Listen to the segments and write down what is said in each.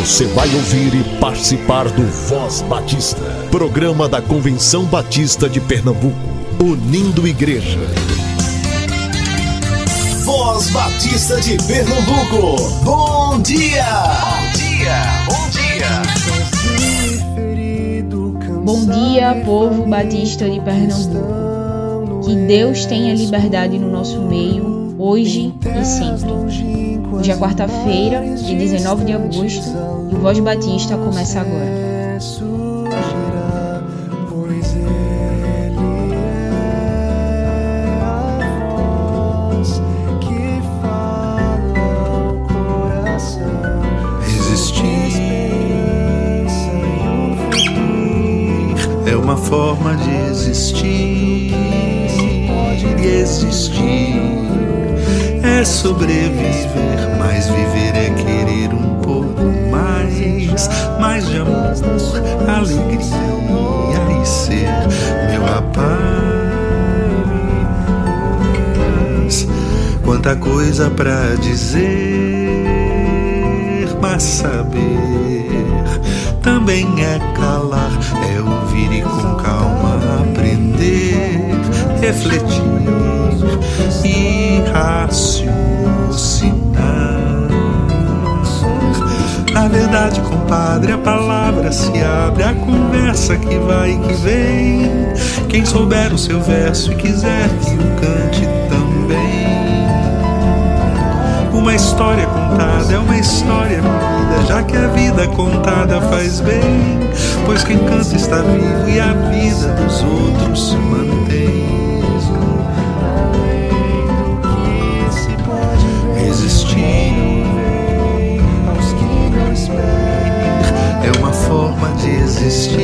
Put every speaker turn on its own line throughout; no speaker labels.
Você vai ouvir e participar do Voz Batista, programa da Convenção Batista de Pernambuco, unindo igreja.
Voz Batista de Pernambuco, bom dia! Bom dia, bom
dia! Bom dia, povo batista de Pernambuco. Que Deus tenha liberdade no nosso meio, hoje e sempre. Hoje é quarta-feira, dia 19 de agosto, e o Voz Batista começa agora.
é uma forma de existir e existir é sobreviver mas viver é querer um pouco mais, mais de amor, alegria e ser meu rapaz. Quanta coisa pra dizer, mas saber também é calar, é ouvir e com calma aprender, refletir e raciocinar. Na verdade, compadre, a palavra se abre, a conversa que vai e que vem. Quem souber o seu verso e quiser que o cante também. Uma história contada é uma história vida, já que a vida contada faz bem. Pois quem canta está vivo e a vida dos outros se mantém. Existir, existir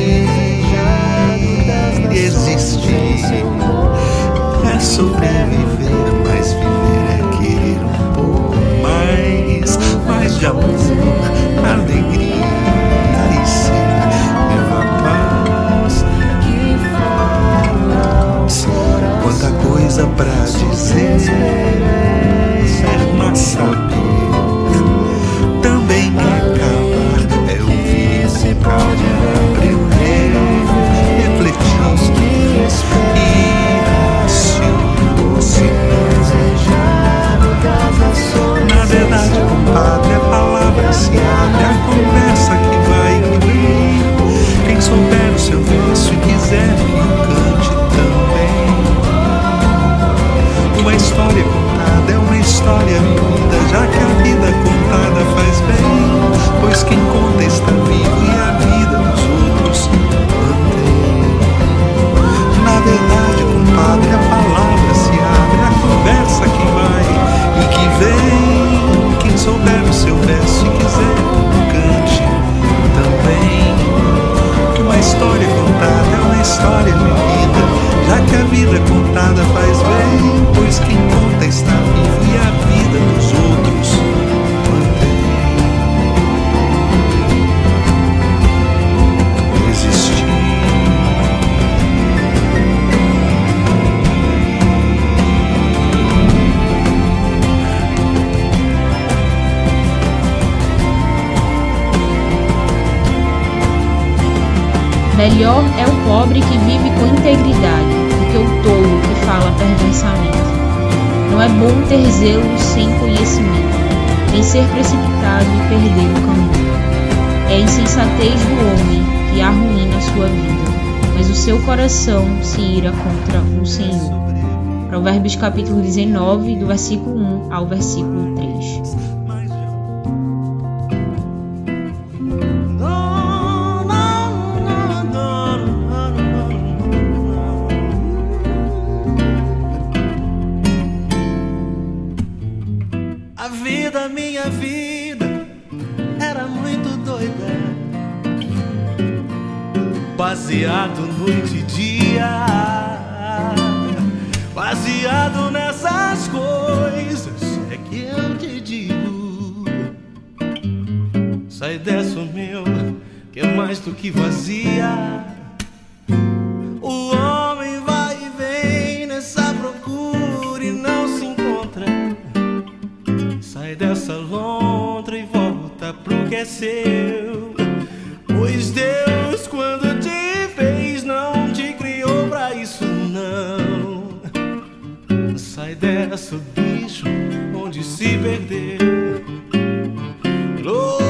contada é
com integridade do que o tolo que fala perversamente. Não é bom ter zelo sem conhecimento, nem ser precipitado e perder o caminho. É a insensatez do homem que arruína sua vida, mas o seu coração se ira contra o Senhor. Provérbios capítulo 19, do versículo 1 ao versículo 3.
Baseado noite e dia, baseado nessas coisas. É que eu te digo: sai dessa, meu, que é mais do que vazia. O homem vai e vem nessa procura e não se encontra. Sai dessa lontra e volta pro
que é seu. Pois Deus, Sai dessa, bicho, onde se perdeu. Louco,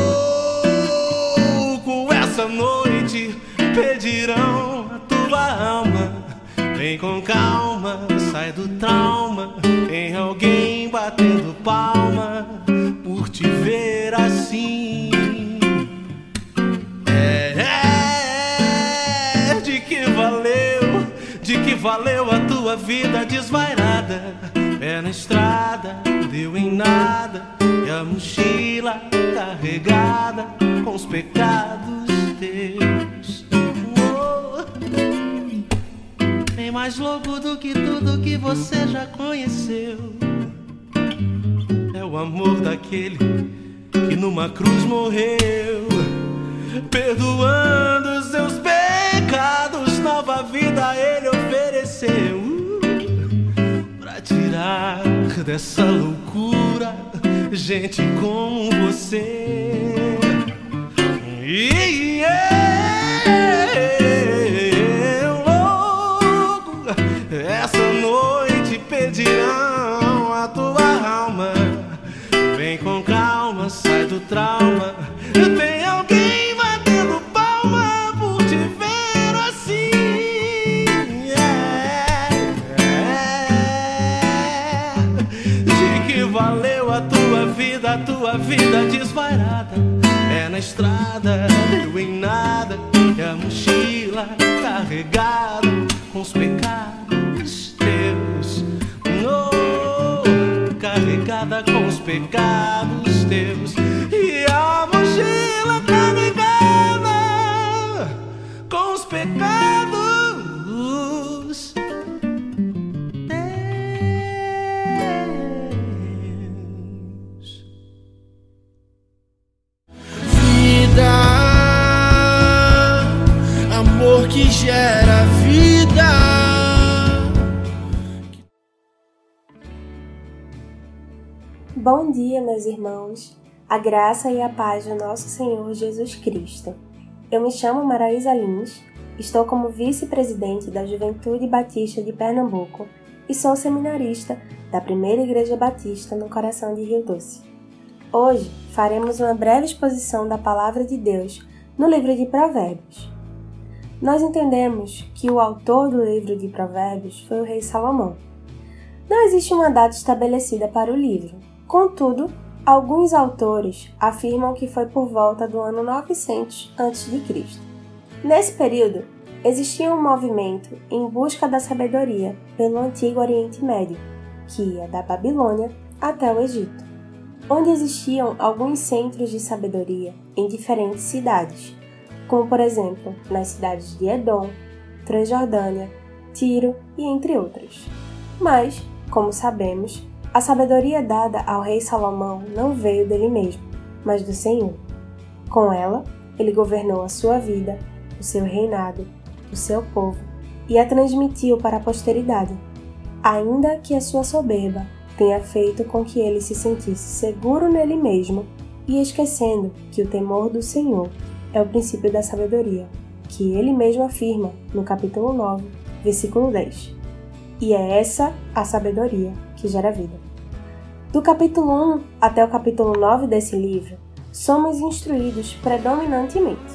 essa noite pedirão a tua alma. Vem com calma, sai do trauma. Tem alguém batendo palma por te ver assim. É, é, de que valeu, de que valeu a tua vida desvairada? Na estrada, deu em nada. E a mochila carregada com os pecados teus. Oh. Bem mais louco do que tudo que você já conheceu. É o amor daquele que numa cruz morreu, perdoando os seus pecados. Nova vida ele ofereceu tirar dessa loucura gente como você. E eu louco, essa noite pedirão a tua alma. Vem com calma, sai do trauma. Vida, a tua vida desvairada. É na estrada, deu em nada. E a mochila carregada com os pecados teus. Oh, carregada com os pecados teus. E a mochila carregada com os pecados
Bom dia, meus irmãos. A graça e a paz do nosso Senhor Jesus Cristo. Eu me chamo Maraísa Lins, estou como vice-presidente da Juventude Batista de Pernambuco e sou seminarista da Primeira Igreja Batista no coração de Rio Doce. Hoje faremos uma breve exposição da Palavra de Deus no livro de Provérbios. Nós entendemos que o autor do livro de Provérbios foi o rei Salomão. Não existe uma data estabelecida para o livro, contudo, alguns autores afirmam que foi por volta do ano 900 a.C. Nesse período, existia um movimento em busca da sabedoria pelo antigo Oriente Médio, que ia da Babilônia até o Egito, onde existiam alguns centros de sabedoria em diferentes cidades, como por exemplo nas cidades de Edom, Transjordânia, Tiro e entre outras. Mas, como sabemos, a sabedoria dada ao rei Salomão não veio dele mesmo, mas do Senhor. Com ela, ele governou a sua vida, o seu reinado, o seu povo e a transmitiu para a posteridade, ainda que a sua soberba tenha feito com que ele se sentisse seguro nele mesmo e esquecendo que o temor do Senhor é o princípio da sabedoria, que ele mesmo afirma no capítulo 9, versículo 10. E é essa a sabedoria que gera vida. Do capítulo 1 até o capítulo 9 desse livro, somos instruídos predominantemente,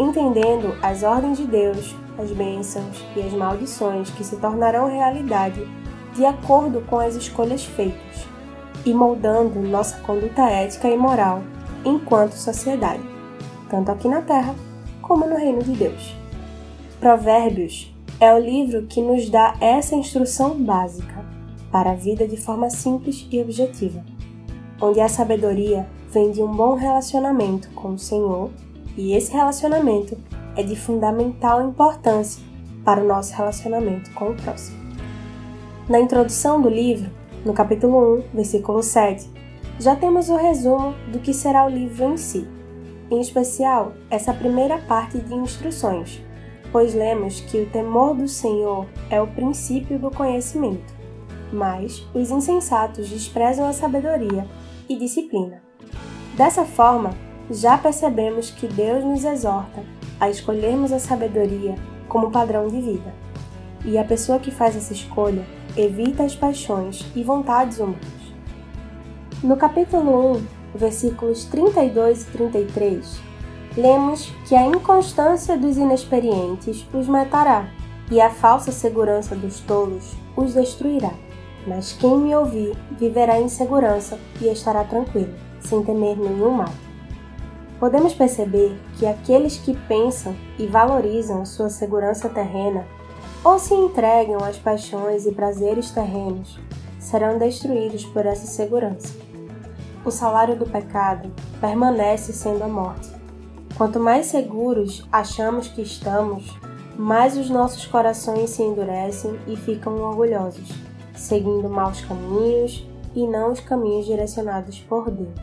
entendendo as ordens de Deus, as bênçãos e as maldições que se tornarão realidade de acordo com as escolhas feitas e moldando nossa conduta ética e moral enquanto sociedade, tanto aqui na Terra como no reino de Deus. Provérbios é o livro que nos dá essa instrução básica para a vida de forma simples e objetiva, onde a sabedoria vem de um bom relacionamento com o Senhor e esse relacionamento é de fundamental importância para o nosso relacionamento com o próximo. Na introdução do livro, no capítulo 1, versículo 7, já temos o resumo do que será o livro em si, em especial essa primeira parte de instruções, pois lemos que o temor do Senhor é o princípio do conhecimento, mas os insensatos desprezam a sabedoria e disciplina. Dessa forma, já percebemos que Deus nos exorta a escolhermos a sabedoria como padrão de vida. E a pessoa que faz essa escolha evita as paixões e vontades humanas. No capítulo 1, versículos 32 e 33, lemos que a inconstância dos inexperientes os matará e a falsa segurança dos tolos os destruirá. Mas quem me ouvir viverá em segurança e estará tranquilo, sem temer nenhum mal. Podemos perceber que aqueles que pensam e valorizam sua segurança terrena ou se entregam às paixões e prazeres terrenos serão destruídos por essa segurança. O salário do pecado permanece sendo a morte. Quanto mais seguros achamos que estamos, mais os nossos corações se endurecem e ficam orgulhosos, seguindo maus caminhos e não os caminhos direcionados por Deus.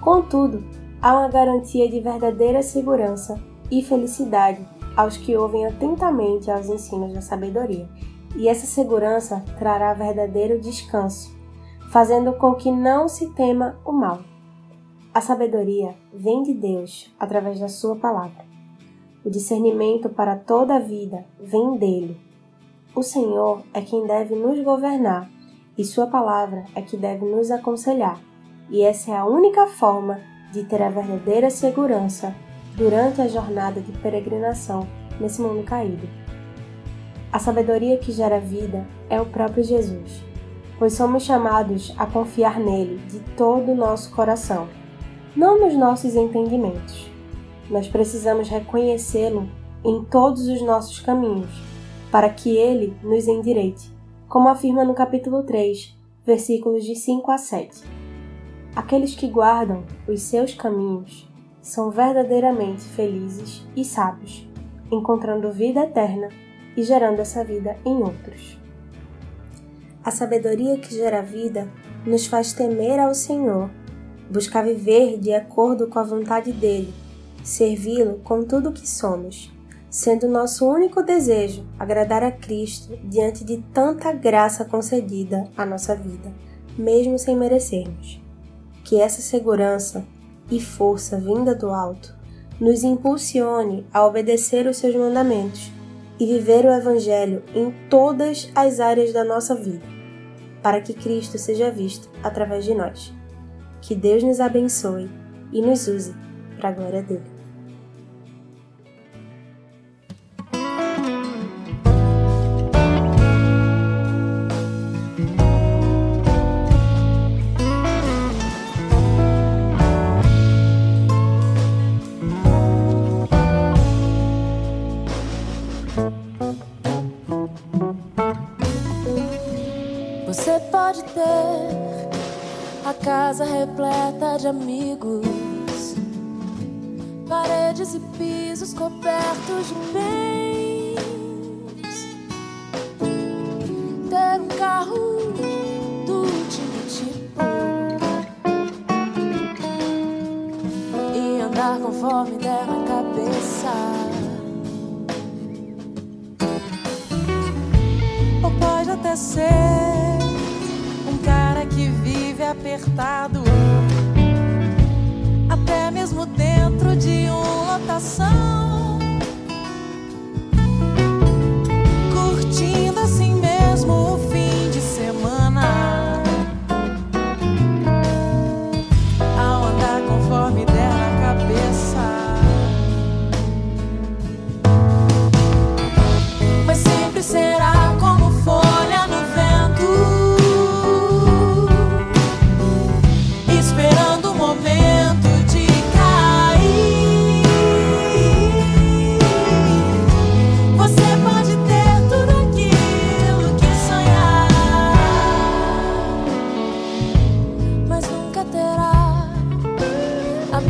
Contudo, há uma garantia de verdadeira segurança e felicidade aos que ouvem atentamente aos ensinos da sabedoria, e essa segurança trará verdadeiro descanso, fazendo com que não se tema o mal. A sabedoria vem de Deus através da Sua palavra. O discernimento para toda a vida vem dele. O Senhor é quem deve nos governar e Sua palavra é que deve nos aconselhar, e essa é a única forma de ter a verdadeira segurança durante a jornada de peregrinação nesse mundo caído. A sabedoria que gera vida é o próprio Jesus, pois somos chamados a confiar nele de todo o nosso coração, não nos nossos entendimentos. Nós precisamos reconhecê-lo em todos os nossos caminhos, para que ele nos endireite, como afirma no capítulo 3, versículos de 5 a 7. Aqueles que guardam os seus caminhos são verdadeiramente felizes e sábios, encontrando vida eterna e gerando essa vida em outros. A sabedoria que gera vida nos faz temer ao Senhor, buscar viver de acordo com a vontade dele, servi-lo com tudo o que somos, sendo nosso único desejo agradar a Cristo diante de tanta graça concedida à nossa vida, mesmo sem merecermos. Que essa segurança e força vinda do alto nos impulsione a obedecer os seus mandamentos e viver o Evangelho em todas as áreas da nossa vida, para que Cristo seja visto através de nós. Que Deus nos abençoe e nos use para a glória dele.
Repleta de amigos, paredes e pisos cobertos de bens. Ter um carro do tipo e andar conforme der na cabeça. Ou pode até ser que vive apertado, até mesmo dentro de uma lotação. Curtindo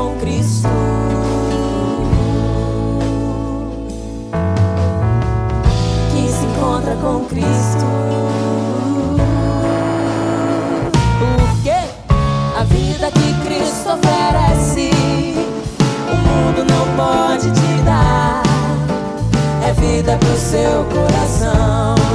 com Cristo. Que se encontra com Cristo. Porque a vida que Cristo oferece, o mundo não pode te dar. É vida pro seu coração.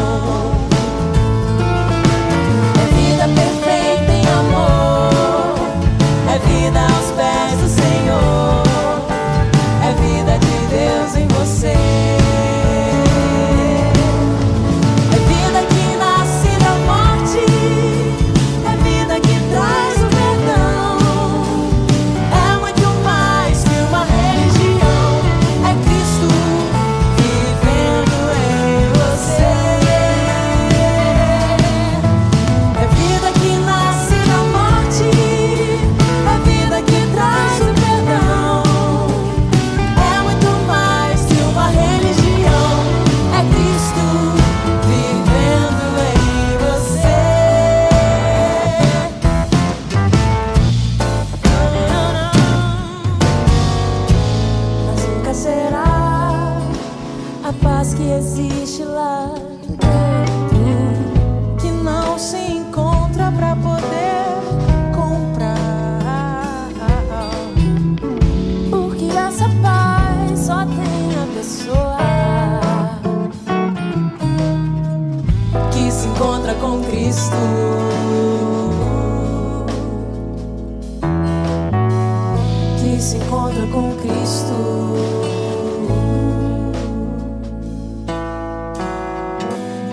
Se encontra com Cristo.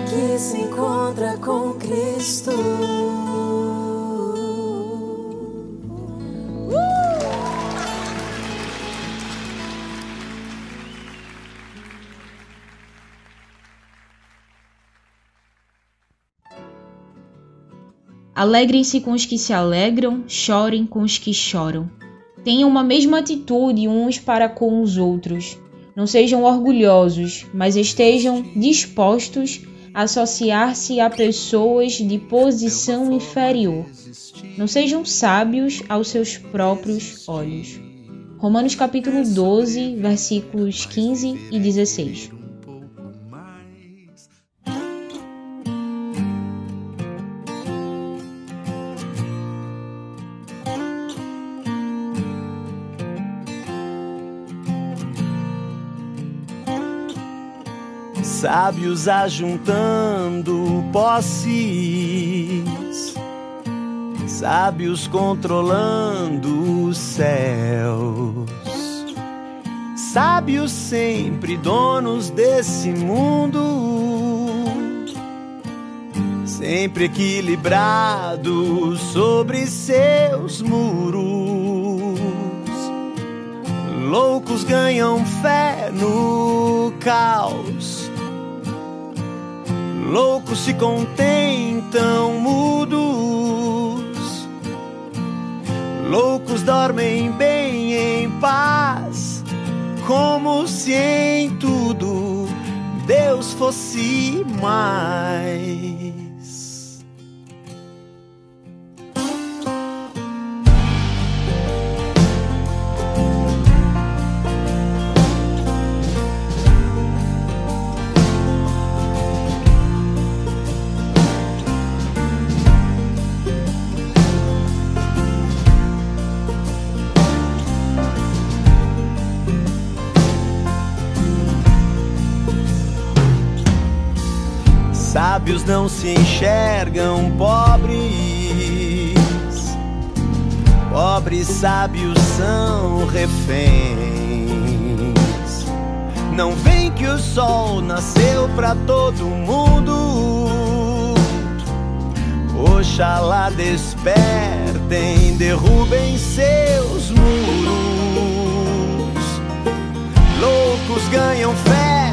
que se encontra com Cristo.
Alegrem-se com os que se alegram, chorem com os que choram. Tenham uma mesma atitude uns para com os outros. Não sejam orgulhosos, mas estejam dispostos a associar-se a pessoas de posição inferior. Não sejam sábios aos seus próprios olhos. Romanos capítulo 12, versículos 15 e 16.
Sábios ajuntando posses, sábios controlando os céus, sábios sempre donos desse mundo, sempre equilibrados sobre seus muros. Loucos ganham fé no caos. Loucos se contentam mudos. Loucos dormem bem em paz, como se em tudo Deus fosse mais. Sábios não se enxergam pobres, pobres sábios são reféns. Não vem que o sol nasceu pra todo mundo. Oxalá despertem, derrubem seus muros. Loucos ganham fé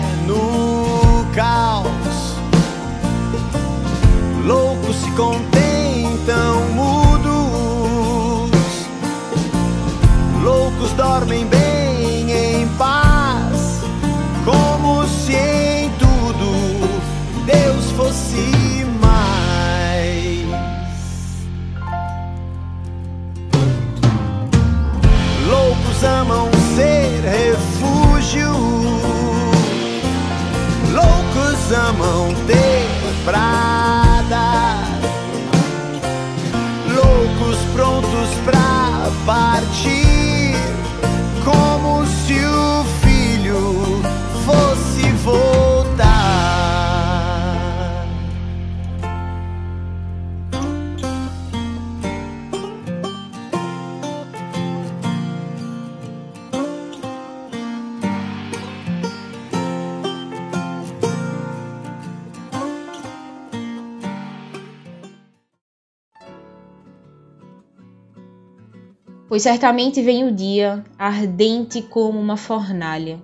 pois certamente vem o dia, ardente como uma fornalha.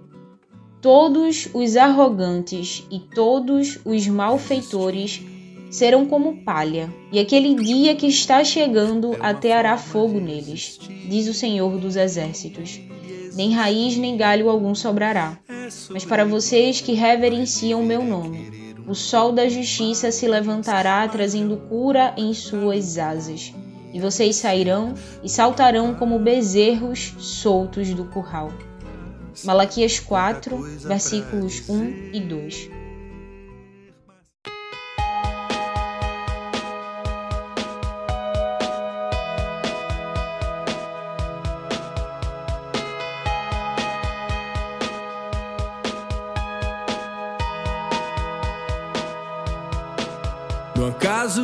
Todos os arrogantes e todos os malfeitores serão como palha, e aquele dia que está chegando ateará fogo neles, diz o Senhor dos Exércitos. Nem raiz nem galho algum sobrará. Mas para vocês que reverenciam meu nome, o sol da justiça se levantará trazendo cura em suas asas e vocês sairão e saltarão como bezerros soltos do curral. Malaquias 4, versículos 1 e 2.
No acaso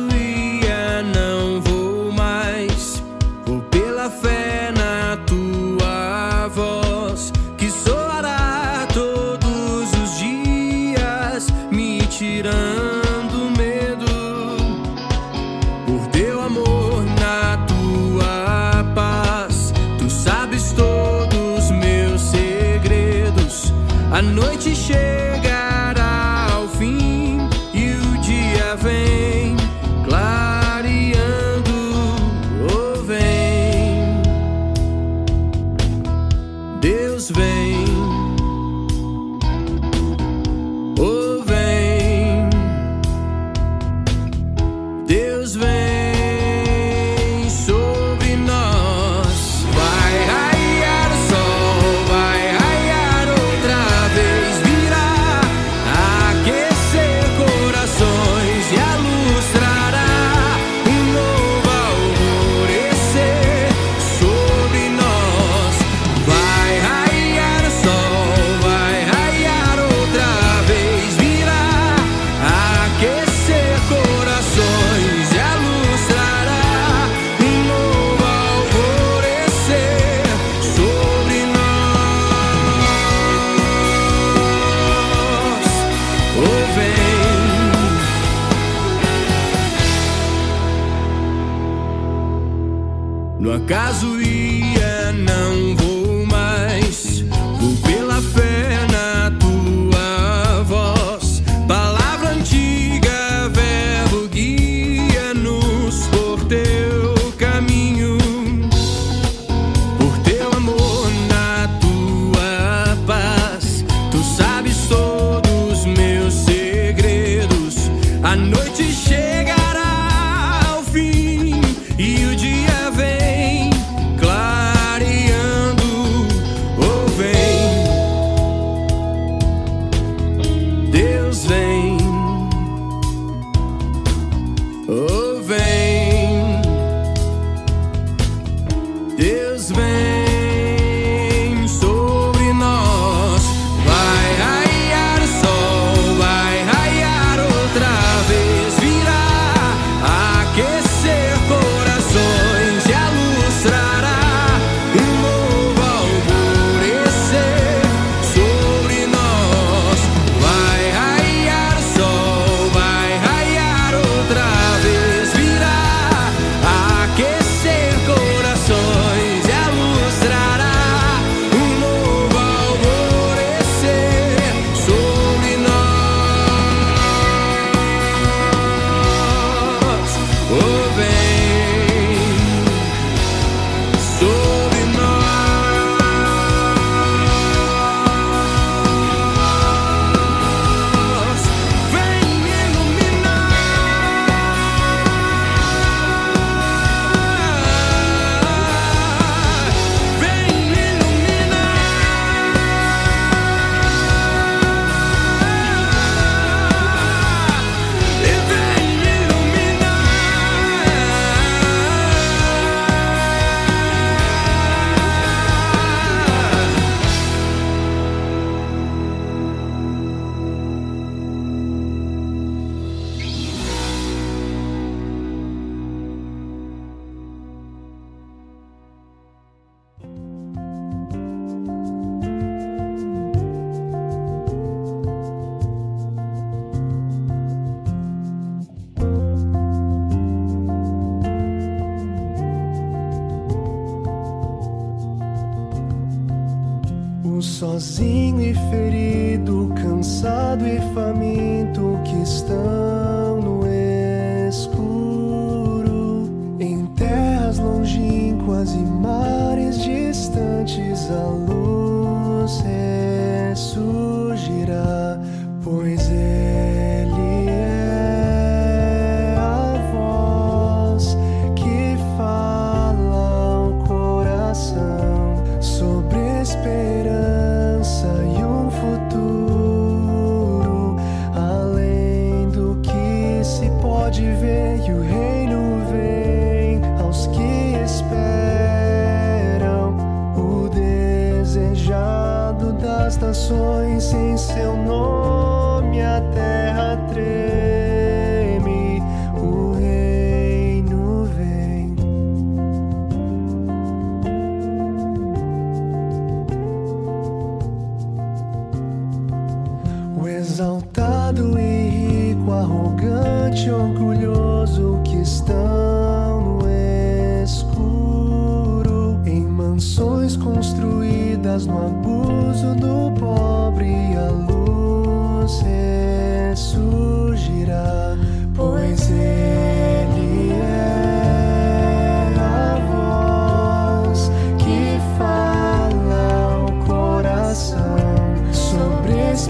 sozinho e ferido, cansado e faminto que estamos.